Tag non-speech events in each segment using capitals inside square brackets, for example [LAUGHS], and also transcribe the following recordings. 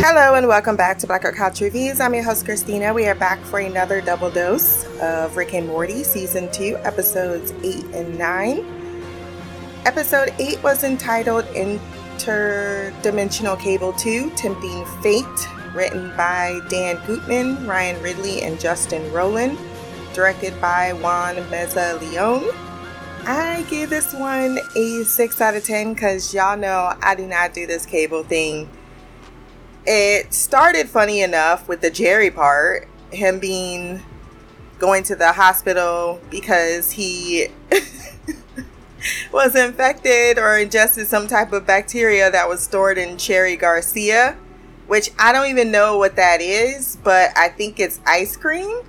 Hello and welcome back to Black Girl Couch Reviews. I'm your host Christina. We are back for another double dose of Rick and Morty Season 2, Episodes 8 and 9. Episode 8 was entitled Interdimensional Cable 2 Tempting Fate, written by Dan Harmon, Ryan Ridley, and Justin Roiland, directed by Juan Meza Leon. I give this one a 6 out of 10 because y'all know I do not do this cable thing. It started funny enough with the Jerry part, him being going to the hospital because he [LAUGHS] was infected or ingested some type of bacteria that was stored in Cherry Garcia, which I don't even know what that is, but I think it's ice cream.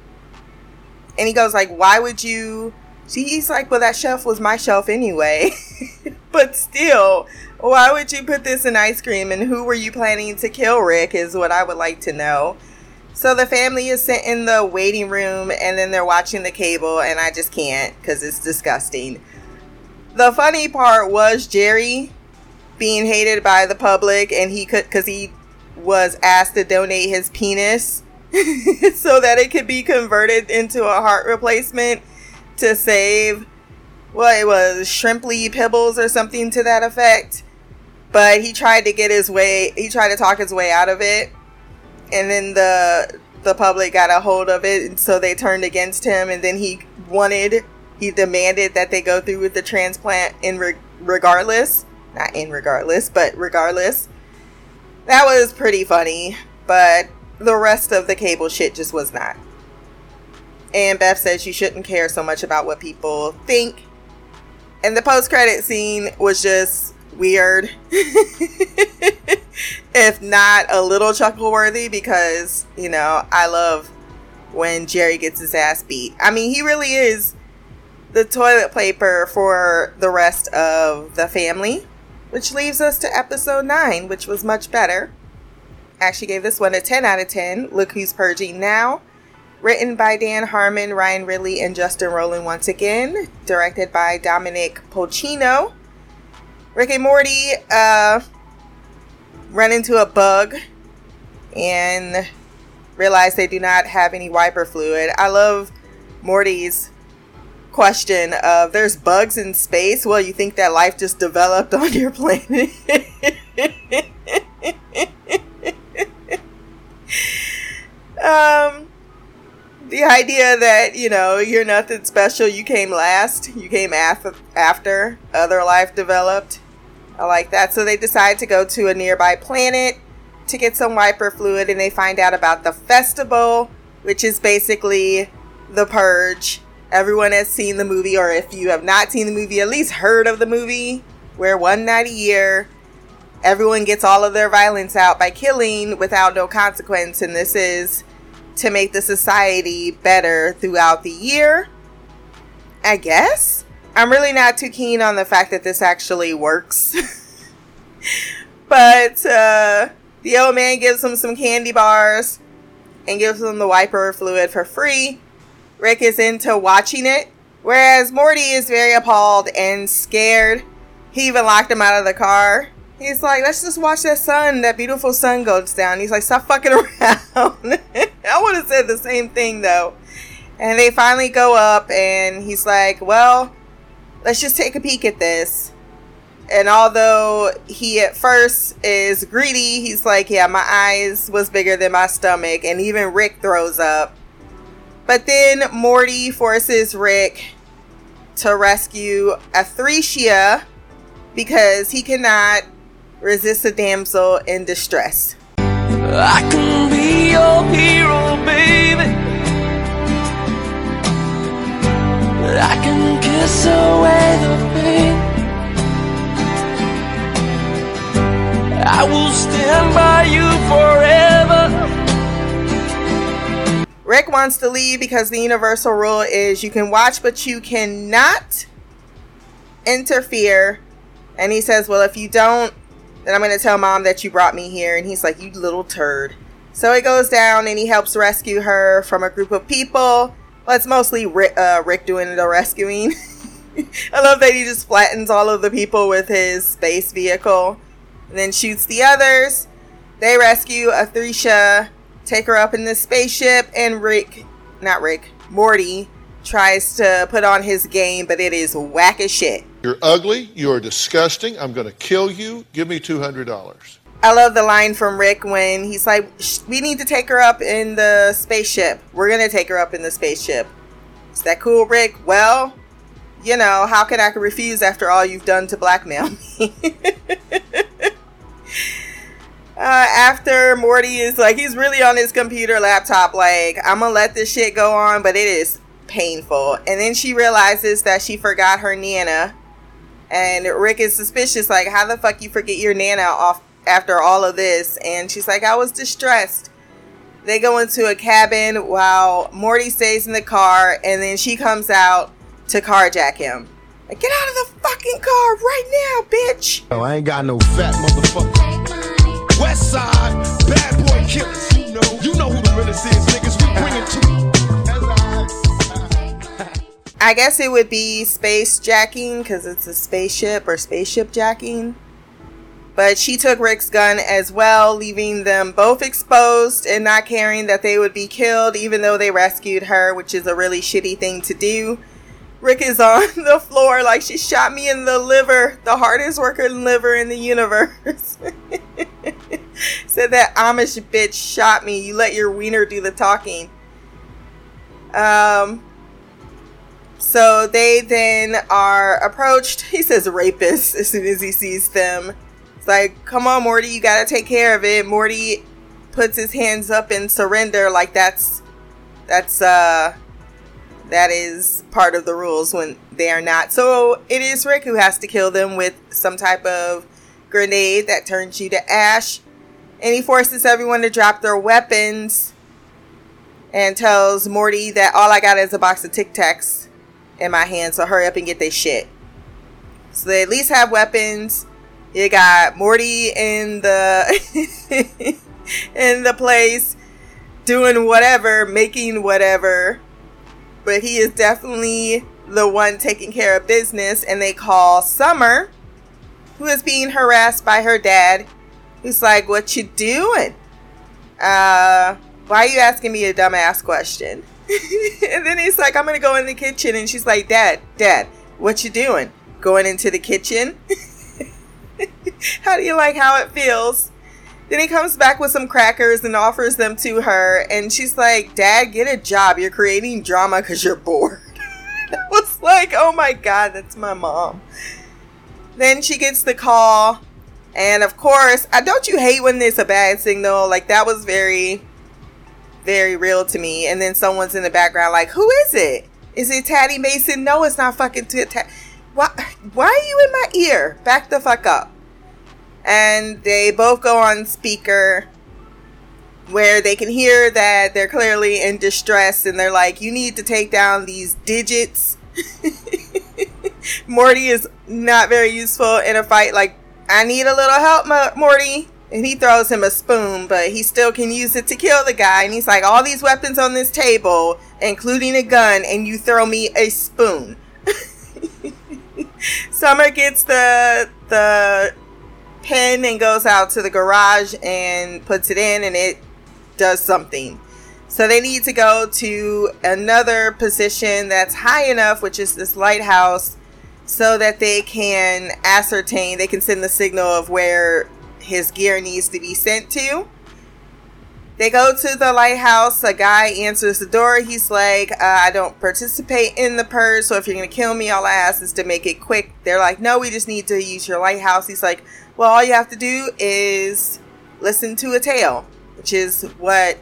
And he goes like, "Why would you?" He's like, "Well, that shelf was my shelf anyway." [LAUGHS] but still, why would you put this in ice cream? And who were you planning to kill, Rick? Is what I would like to know. So the family is sent in the waiting room, and then they're watching the cable, and I just can't because it's disgusting the funny part was Jerry being hated by the public, and he could because he was asked to donate his penis [LAUGHS] so that it could be converted into a heart replacement to save well it was shrimply pibbles or something to that effect but he tried to get his way he tried to talk his way out of it and then the the public got a hold of it and so they turned against him and then he wanted he demanded that they go through with the transplant in re- regardless, not in regardless, but regardless. That was pretty funny, but the rest of the cable shit just was not. And Beth says you shouldn't care so much about what people think. And the post credit scene was just weird. [LAUGHS] if not a little chuckle worthy, because, you know, I love when Jerry gets his ass beat. I mean, he really is the toilet paper for the rest of the family, which leaves us to episode 9, which was much better. Actually, gave this one a 10 out of 10. Look Who's Purging Now. Written by Dan Harmon, Ryan Ridley, and Justin Roiland once again. Directed by Dominic Polcino. Rick and Morty uh, run into a bug and realize they do not have any wiper fluid. I love Morty's question of there's bugs in space. Well, you think that life just developed [LAUGHS] on your planet? [LAUGHS] um, the idea that you know you're nothing special. You came last. You came after after other life developed. I like that. So they decide to go to a nearby planet to get some wiper fluid, and they find out about the festival, which is basically the purge everyone has seen the movie, or if you have not seen the movie, at least heard of the movie, where one night a year, everyone gets all of their violence out by killing without no consequence. And this is to make the society better throughout the year. I guess. I'm really not too keen on the fact that this actually works. [LAUGHS] but uh, the old man gives him some candy bars and gives him the wiper fluid for free. Rick is into watching it, whereas Morty is very appalled and scared. He even locked him out of the car. He's like, let's just watch that sun, that beautiful sun goes down. He's like, stop fucking [LAUGHS] around. [LAUGHS] I would have said the same thing though. And they finally go up, and he's like, well, let's just take a peek at this. And although he at first is greedy, he's like, yeah, my eyes was bigger than my stomach. And even Rick throws up. But then Morty forces Rick to rescue Athresia because he cannot resist a damsel in distress. I can be your hero, baby. I can kiss away the pain. I will stand by you forever. Rick wants to leave because the universal rule is you can watch, but you cannot interfere. And he says, Well, if you don't, then I'm going to tell mom that you brought me here. And he's like, You little turd. So he goes down and he helps rescue her from a group of people. Well, it's mostly Rick, uh, Rick doing the rescuing. [LAUGHS] I love that he just flattens all of the people with his space vehicle and then shoots the others. They rescue Athresha, take her up in the spaceship, and Rick, not Rick, Morty, tries to put on his game, but it is whack as shit. You're ugly. You are disgusting. I'm going to kill you. Give me $200. I love the line from Rick when he's like, We need to take her up in the spaceship. We're going to take her up in the spaceship. Is that cool, Rick? Well, you know, how can I refuse after all you've done to blackmail me? [LAUGHS] uh, after Morty is like, he's really on his computer laptop, like, I'm gonna let this shit go on, but it is painful. And then she realizes that she forgot her Nana. And Rick is suspicious, like, how the fuck you forget your Nana off after all of this? And she's like, I was distressed. They go into a cabin while Morty stays in the car, and then she comes out to carjack him. Like, get out of the fucking car right now, bitch! Oh, I ain't got no fat motherfucker. West side, I guess it would be space jacking because it's a spaceship or spaceship jacking. But she took Rick's gun as well, leaving them both exposed and not caring that they would be killed, even though they rescued her, which is a really shitty thing to do. Rick is [LAUGHS] on the floor like she shot me in the liver, the hardest working liver in the universe. [LAUGHS] Said that Amish bitch shot me. You let your wiener do the talking. Um. So they then are approached. He says rapists as soon as he sees them. It's like, come on, Morty, you gotta take care of it. Morty puts his hands up and surrender like that's that's uh that is part of the rules when they are not. So it is Rick who has to kill them with some type of grenade that turns you to ash. And he forces everyone to drop their weapons and tells Morty that all I got is a box of Tic Tacs in my hand, so hurry up and get this shit. So they at least have weapons. You got Morty in the [LAUGHS] in the place doing whatever, making whatever but he is definitely the one taking care of business. And they call Summer, who is being harassed by her dad, who's like, "What you doing? Uh, why are you asking me a dumbass question?" [LAUGHS] and then he's like, "I'm gonna go in the kitchen," and she's like, "Dad, Dad, what you doing? Going into the kitchen?" [LAUGHS] how do you like how it feels? Then he comes back with some crackers and offers them to her. And she's like, Dad, get a job. You're creating drama because you're bored. [LAUGHS] I was like, oh my God, that's my mom. Then she gets the call. And of course, I don't you hate when there's a bad signal? Like that was very, very real to me. And then someone's in the background, like, who is it? Is it Taddy Mason? No, it's not fucking Taddy. Why, why are you in my ear? Back the fuck up and they both go on speaker where they can hear that they're clearly in distress and they're like, You need to take down these digits. [LAUGHS] Morty is not very useful in a fight. Like, I need a little help, Morty. And he throws him a spoon, but he still can use it to kill the guy. And he's like, All these weapons on this table, including a gun, and you throw me a spoon. [LAUGHS] Summer gets the the pen and goes out to the garage and puts it in and it does something. So they need to go to another position that's high enough, which is this lighthouse, so that they can ascertain, they can send the signal of where his gear needs to be sent to. They go to the lighthouse. A guy answers the door. He's like, uh, I don't participate in the purge, so if you're going to kill me, all I ask is to make it quick. They're like, No, we just need to use your lighthouse. He's like, well, all you have to do is listen to a tale, which is what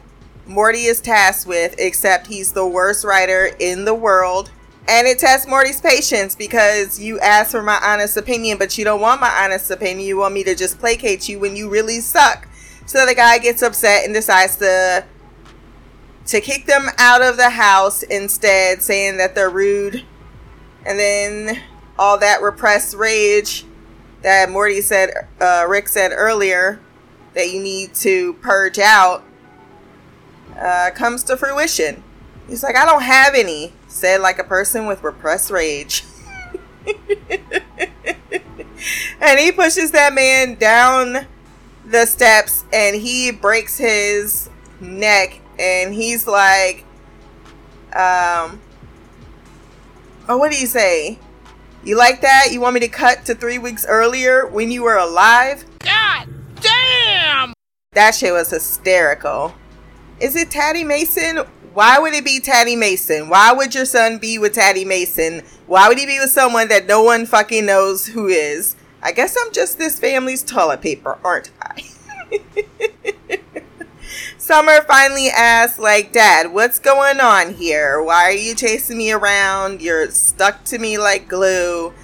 Morty is tasked with, except he's the worst writer in the world. And it tests Morty's patience because you ask for my honest opinion, but you don't want my honest opinion. You want me to just placate you when you really suck. So the guy gets upset and decides to to kick them out of the house instead, saying that they're rude. And then all that repressed rage that Morty said, uh, Rick said earlier that you need to purge out uh, comes to fruition. He's like, I don't have any, said like a person with repressed rage. [LAUGHS] and he pushes that man down the steps and he breaks his neck and he's like um oh what do you say you like that you want me to cut to three weeks earlier when you were alive God damn! that shit was hysterical is it Taddy Mason? Why would it be Taddy Mason? Why would your son be with Taddy Mason? Why would he be with someone that no one fucking knows who is? I guess I'm just this family's toilet paper, aren't I? [LAUGHS] Summer finally asks, like, Dad, what's going on here? Why are you chasing me around? You're stuck to me like glue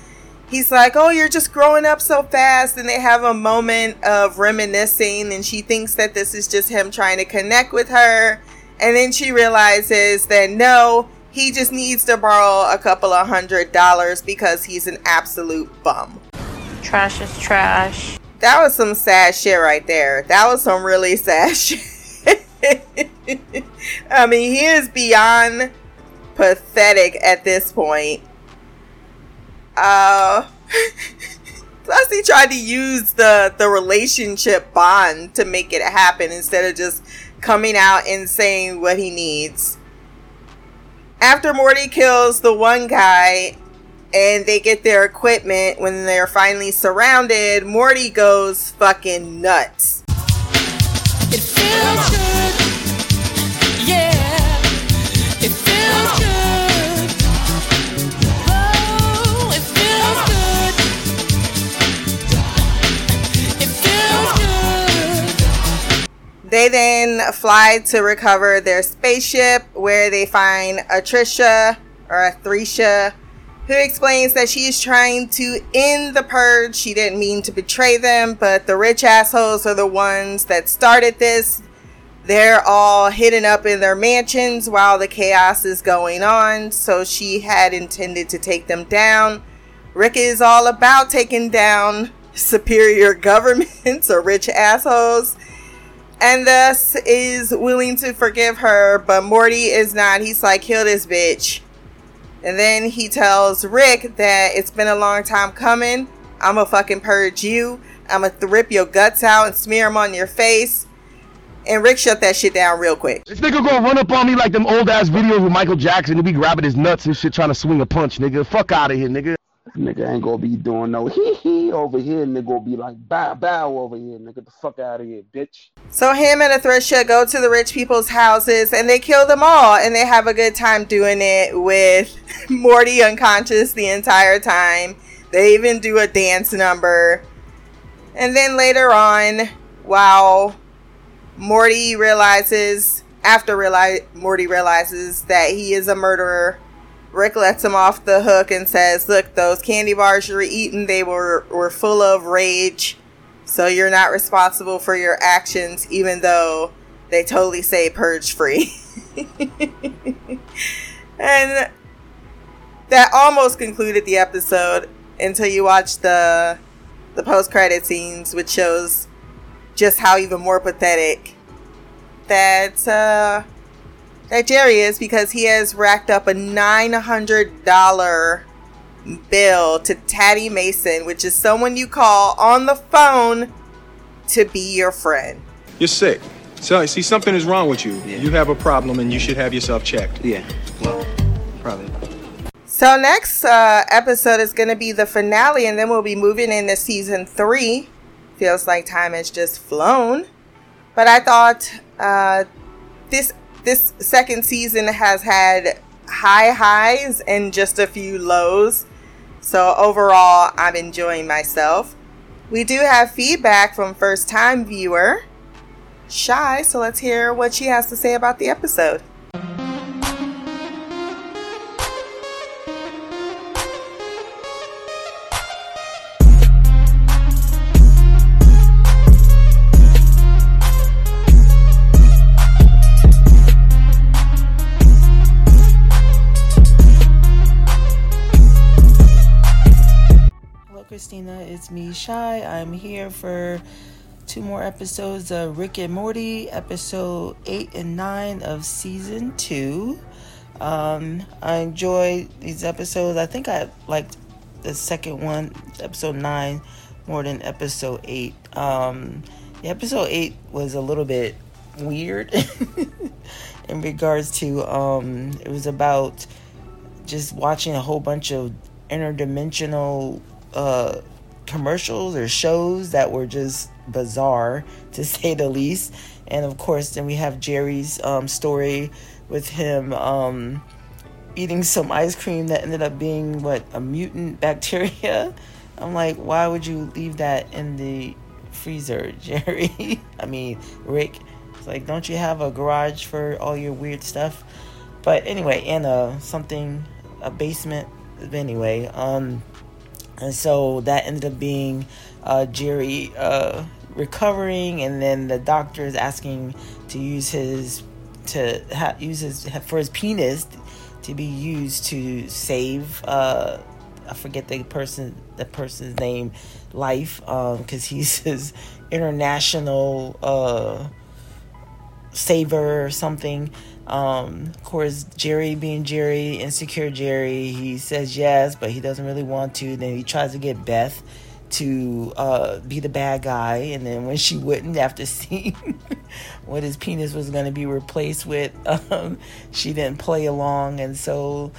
he's like, Oh, you're just growing up so fast. And they have a moment of reminiscing, and she thinks that this is just him trying to connect with her. And then she realizes that no, he just needs to borrow a couple of hundred dollars because he's an absolute bum. Trash is trash. That was some sad shit right there. That was some really sad [LAUGHS] shit. I mean, he is beyond pathetic at this point. Uh, [LAUGHS] plus, he tried to use the the relationship bond to make it happen instead of just coming out and saying what he needs. After Morty kills the one guy and they get their equipment when they're finally surrounded, Morty goes fucking nuts. They then fly to recover their spaceship where they find Atricia or Athresha who explains that she is trying to end the purge. She didn't mean to betray them, but the rich assholes are the ones that started this. They're all hidden up in their mansions while the chaos is going on, so she had intended to take them down. Rick is all about taking down [LAUGHS] superior governments or rich assholes and thus is willing to forgive her, but Morty is not. He's like, kill this bitch. And then he tells Rick that it's been a long time coming. I'm gonna fucking purge you. I'm gonna rip your guts out and smear them on your face. And Rick shut that shit down real quick. This nigga gonna run up on me like them old ass videos with Michael Jackson and be grabbing his nuts and shit trying to swing a punch, nigga. Fuck out of here, nigga. Nigga ain't gonna be doing no hee hee over here. Nigga gonna be like bow bow over here. Nigga, the fuck out of here, bitch. So him and Athresha go to the rich people's houses and they kill them all and they have a good time doing it with [LAUGHS] Morty unconscious the entire time. They even do a dance number. And then later on, while Morty realizes after realize Morty realizes that he is a murderer, Rick lets him off the hook and says, "Look, those candy bars you were eating, they were were full of rage." So you're not responsible for your actions, even though they totally say purge free. [LAUGHS] and that almost concluded the episode until you watch the the post credit scenes, which shows just how even more pathetic that uh, that Jerry is because he has racked up a nine hundred dollar bill to Taddy Mason, which is someone you call on the phone to be your friend. You're sick. So, see, something is wrong with you. You have a problem and you should have yourself checked. Yeah, well, probably. So next uh, episode is going to be the finale, and then we'll be moving into season three. Feels like time has just flown, but I thought uh, this this second season has had high highs and just a few lows. So overall, I'm enjoying myself. We do have feedback from first time viewer Shy, so let's hear what she has to say about the episode. Christina. It's me, Shy. I'm here for two more episodes of Rick and Morty, episode eight and nine of season two. Um, I enjoy these episodes. I think I liked the second one, episode nine, more than episode eight. Um, episode eight was a little bit weird [LAUGHS] in regards to um, it was about just watching a whole bunch of interdimensional uh, commercials or shows that were just bizarre [LAUGHS] to say the least. And of course, then we have Jerry's um, story with him um, eating some ice cream that ended up being what a mutant [LAUGHS] bacteria. I'm like, why would you leave that in the freezer, [LAUGHS] Jerry? I mean, Rick. It's like, don't you have a garage for all your weird stuff? But anyway, in a something, a basement. Anyway, um, and so that ended up being uh, Jerry uh, recovering, and then the doctor is asking to use his to ha- use his for his penis to be used to save. Uh, I forget the person the person's name, life, because he's [LAUGHS] his international uh, saver or something. Um, of course, Jerry being Jerry, insecure Jerry, he says yes, but he doesn't really want to. Then he tries to get Beth to uh, be the bad guy, and then when she wouldn't, after [LAUGHS] seeing what his penis was going to be replaced with, um, she didn't play along, and so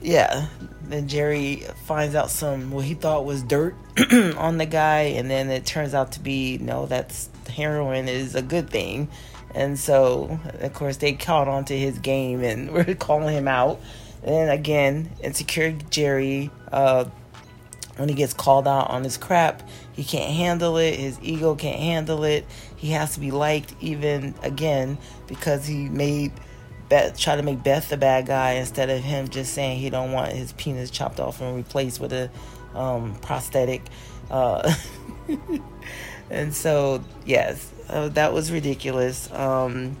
yeah, then Jerry finds out some what he thought was dirt [CLEARS THROAT] on the guy, and then it turns out to be no, that's heroin is a good thing. And so, of course, they caught on to his game and [LAUGHS] were calling him out. And again, insecure Jerry, uh, when he gets called out on his crap, he can't handle it. His ego can't handle it. He has to be liked, even again, because he made Beth try to make Beth the bad guy instead of him just saying he don't want his penis chopped off and replaced with a um, prosthetic. Uh, [LAUGHS] [LAUGHS] and so, yes, uh, that was ridiculous. Um,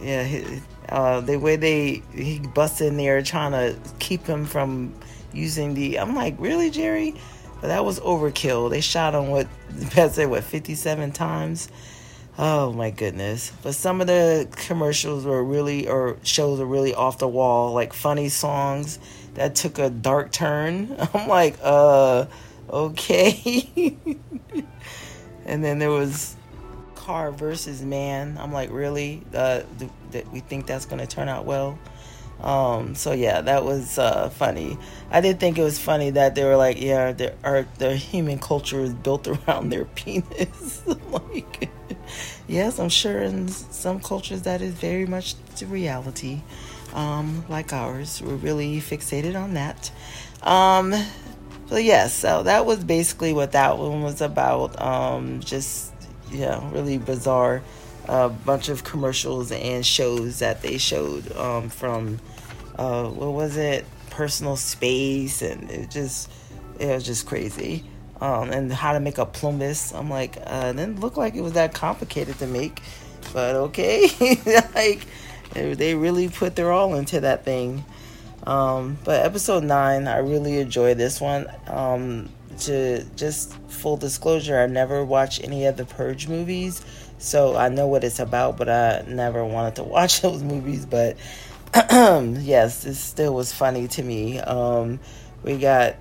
yeah, he, uh, the way they he busted in there trying to keep him from using the. I'm like, really, Jerry? But that was overkill. They shot him what [LAUGHS] Beth said, what 57 times. Oh my goodness! But some of the commercials were really, or shows were really off the wall, like funny songs that took a dark turn. [LAUGHS] I'm like, uh, okay. [LAUGHS] and then there was car versus man. I'm like, really? Uh, th- that we think that's going to turn out well? Um, so yeah, that was uh, funny. I did think it was funny that they were like, yeah, their our their human culture is built [LAUGHS] around their penis. [LAUGHS] like, yes, I'm sure in some cultures that is very much the reality. Um, like ours, we're really fixated on that. Um, so yes, so that was basically what that one was about. Um, just yeah, really bizarre. A bunch of commercials and shows that they showed um, from uh, what was it, personal space, and it just it was just crazy. Um, and how to make a plumbus. I'm like, uh, it didn't look like it was that complicated to make, but okay. [LAUGHS] like they really put their all into that thing. Um, but episode nine, I really enjoyed this one. Um, to just full disclosure, I never watched any of the Purge movies, so I know what it's about, but I never wanted to [LAUGHS] watch those movies. But [CLEARS THROAT] yes, this still was funny to me. Um, we got,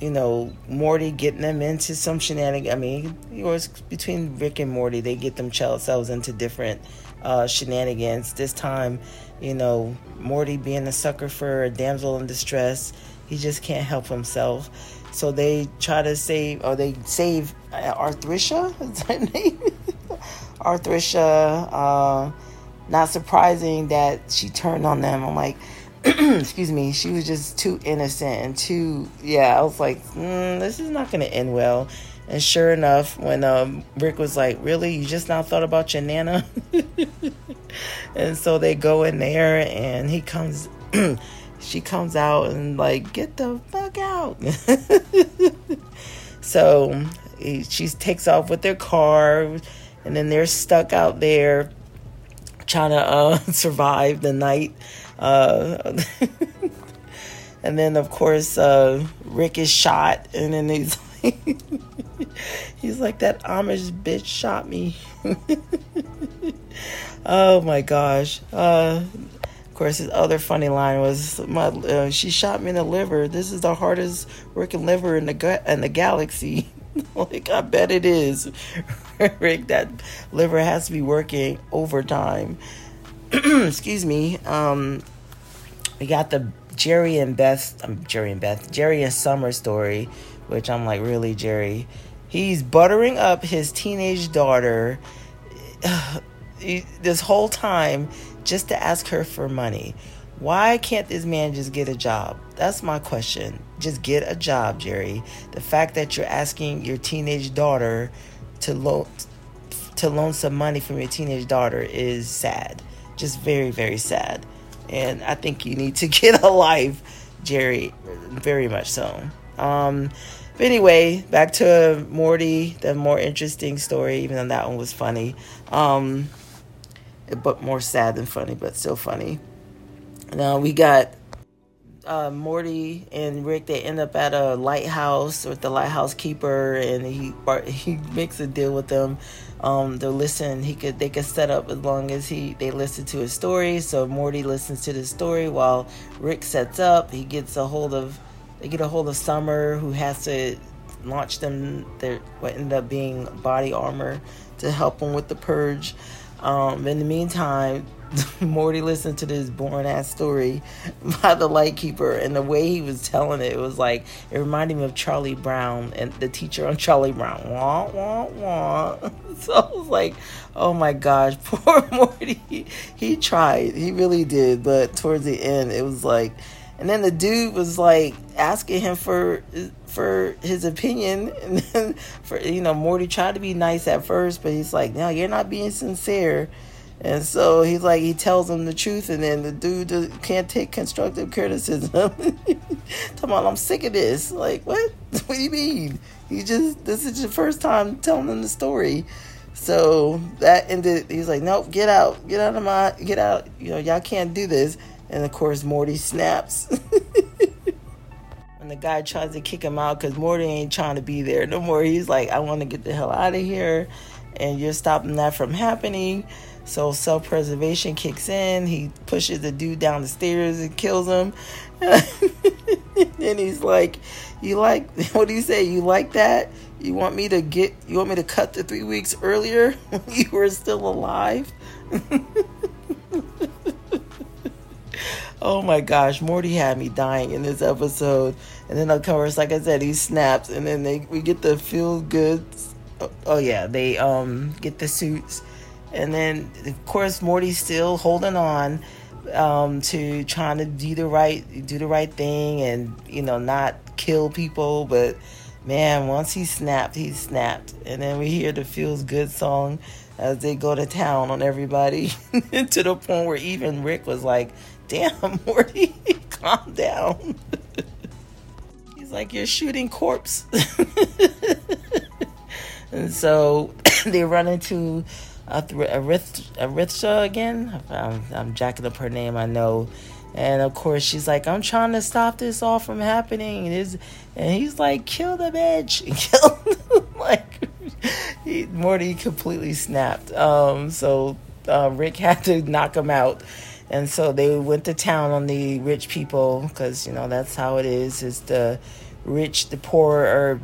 you know, Morty getting them into some shenanigans. I mean, it was between Rick and Morty, they get themselves into different uh, shenanigans. This time, you know, Morty being a sucker for a damsel in distress, he just can't help himself. So they try to save, or they save uh, Arthricia, [LAUGHS] is that name? [LAUGHS] Arthricia. Uh, not surprising that she turned on them. I'm like, [CLEARS THROAT] excuse me, she was just too innocent and too, yeah. I was like, mm, this is not going to end well. And sure enough, when um, Rick was like, really, you just now thought about your nana? [LAUGHS] and so they go in there, and he comes. [CLEARS THROAT] she comes out and like get the fuck out [LAUGHS] so he, she takes off with their car and then they're stuck out there trying to uh, [LAUGHS] survive the night uh, and then of course uh, rick is shot and then he's like, [LAUGHS] he's like that amish bitch shot me [LAUGHS] oh my gosh uh, Of course, his other funny line was, "My uh, she shot me in the liver. This is the hardest working liver in the ga- in the galaxy." [LAUGHS] like I bet it is. Rick, that liver has to be working overtime. [CLEARS THROAT] Excuse me. Um, we got the Jerry and Beth, um, Jerry and Beth, Jerry and Summer story, which I'm like, really, Jerry? He's buttering up his teenage daughter [SIGHS] this whole time just to ask her for money. Why can't this man just get a job? That's my question. Just get a job, Jerry. The fact that you're asking your teenage daughter to loan to loan some money from your teenage daughter is sad. Just very, very sad. And I think you need to [LAUGHS] get a life, Jerry. Very much so. Um, but anyway, back to Morty, the more interesting story, even though that one was funny. Um, but more sad than funny, but still funny. Now we got uh, Morty and Rick. They end up at a lighthouse with the lighthouse keeper, and he [LAUGHS] he makes a deal with them. Um, to listen, he could they could set up as long as he they listen to his story. So Morty listens to the story while Rick sets up. He gets a hold of they get a hold of Summer, who has to launch them their what ended up being body armor to help them with the purge. Um, in the meantime, [LAUGHS] Morty listened to this boring ass story [LAUGHS] by the lightkeeper, and the way he was telling it, it was like it reminded me of Charlie Brown and the teacher on Charlie Brown. Wah wah wah. [LAUGHS] So I was like, oh my gosh, poor Morty. He, he tried, he really did, but towards the end, it was like, and then the dude was like asking him for for his opinion, [LAUGHS] and then for you know Morty tried to be nice at first, but he's like, no, you're not being sincere. And so he's like, he tells him the truth, and then the dude can't take constructive criticism. [LAUGHS] Talking about, I'm sick of this. Like, what? [LAUGHS] What do you mean? You just, this is your first time telling him the story. So that ended, he's like, nope, get out, get out of my, get out. You know, y'all can't do this. And of course, Morty snaps. [LAUGHS] and the guy tries to kick him out because Morty ain't trying to be there no more. He's like, I want to get the hell out of here. And you're stopping that from happening. So self preservation kicks in. He pushes the dude down the stairs and kills him. [LAUGHS] and he's like, "You like [LAUGHS] what do you say? You like that? You want me to get? You want me to cut the three weeks earlier when you were still alive?" Oh my gosh, Morty had me dying in this episode. And then of course, like I said, he snaps, and then they we get the feel good. Oh, oh yeah, they um get the suits and then of course Morty's still holding on um, to trying to do the right do the right thing and you know not kill people but man once he snapped he snapped and then we hear the feels good song as they go to town on everybody [LAUGHS] to the point where even Rick was like damn [LAUGHS] Morty calm down he's like you're shooting corpse [LAUGHS] and so [CLEARS THROAT] they run into Aritha again. I'm, I'm jacking up her name, I know. And of course, she's like, I'm trying to stop this all from happening. And, and he's like, kill the bitch. [LAUGHS] Kill like, he, Morty completely snapped. Um, so uh, Rick had to knock him out. And so they went to town on the rich people because, you know, that's how it is. Is the rich, the poor are,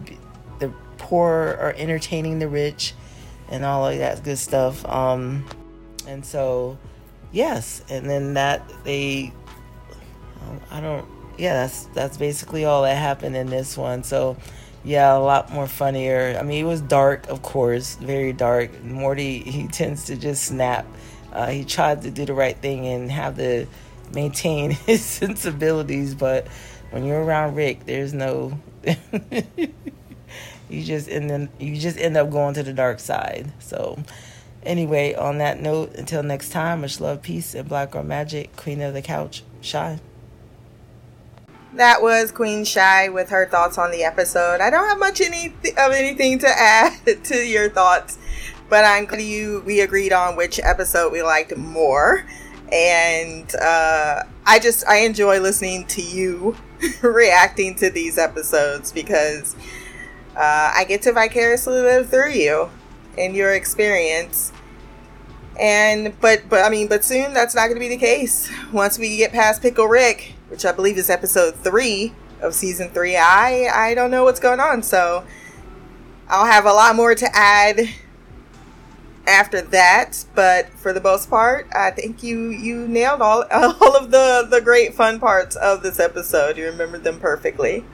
the poor are entertaining the rich and all of that good stuff. Um, and so, yes, and then that they, I don't, yeah, that's that's basically all that happened in this one. So, yeah, a lot more funnier. I mean, it was dark, of course, very dark. Morty, he tends to just snap. Uh, he tried to do the right thing and have to maintain [LAUGHS] his sensibilities, but when you're around Rick, there's no. [LAUGHS] you just end then you just end up going to the dark side. So anyway, on that note, until next time, much love, peace, and black girl magic. Queen of the couch, shy. That was Queen Shy with her thoughts on the episode. I don't have much any of anything to add [LAUGHS] to your thoughts, but I'm glad you we agreed on which episode we liked more. And uh, I just I enjoy listening to you [LAUGHS] reacting to these episodes because uh, I get to vicariously live through you and your experience. And but but I mean, but soon that's not going to be the case. Once we get past Pickle Rick, which I believe is episode three of season three, I I don't know what's going on. So I'll have a lot more to add after that. But for the most part, I think you you nailed all [LAUGHS] all of the the great fun parts of this episode. You remembered them perfectly.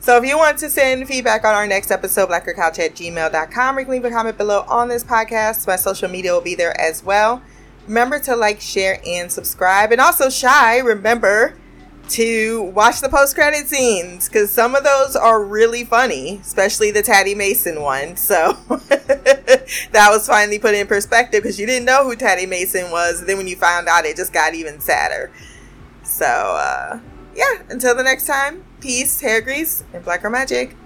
So if you want to send feedback on our next episode, blackercouch at gmail.com, or you can leave a comment below on this podcast. My social media will be there as well. Remember to like, share, and subscribe. And also, Shy, remember to watch the post credit scenes because some of those are really funny, especially the Taddy Mason one. So [LAUGHS] that was finally put in perspective because you didn't know who Taddy Mason was. And then when you found out, it just got even sadder. So, uh, yeah, until the next time, peace, hair grease, and blacker magic.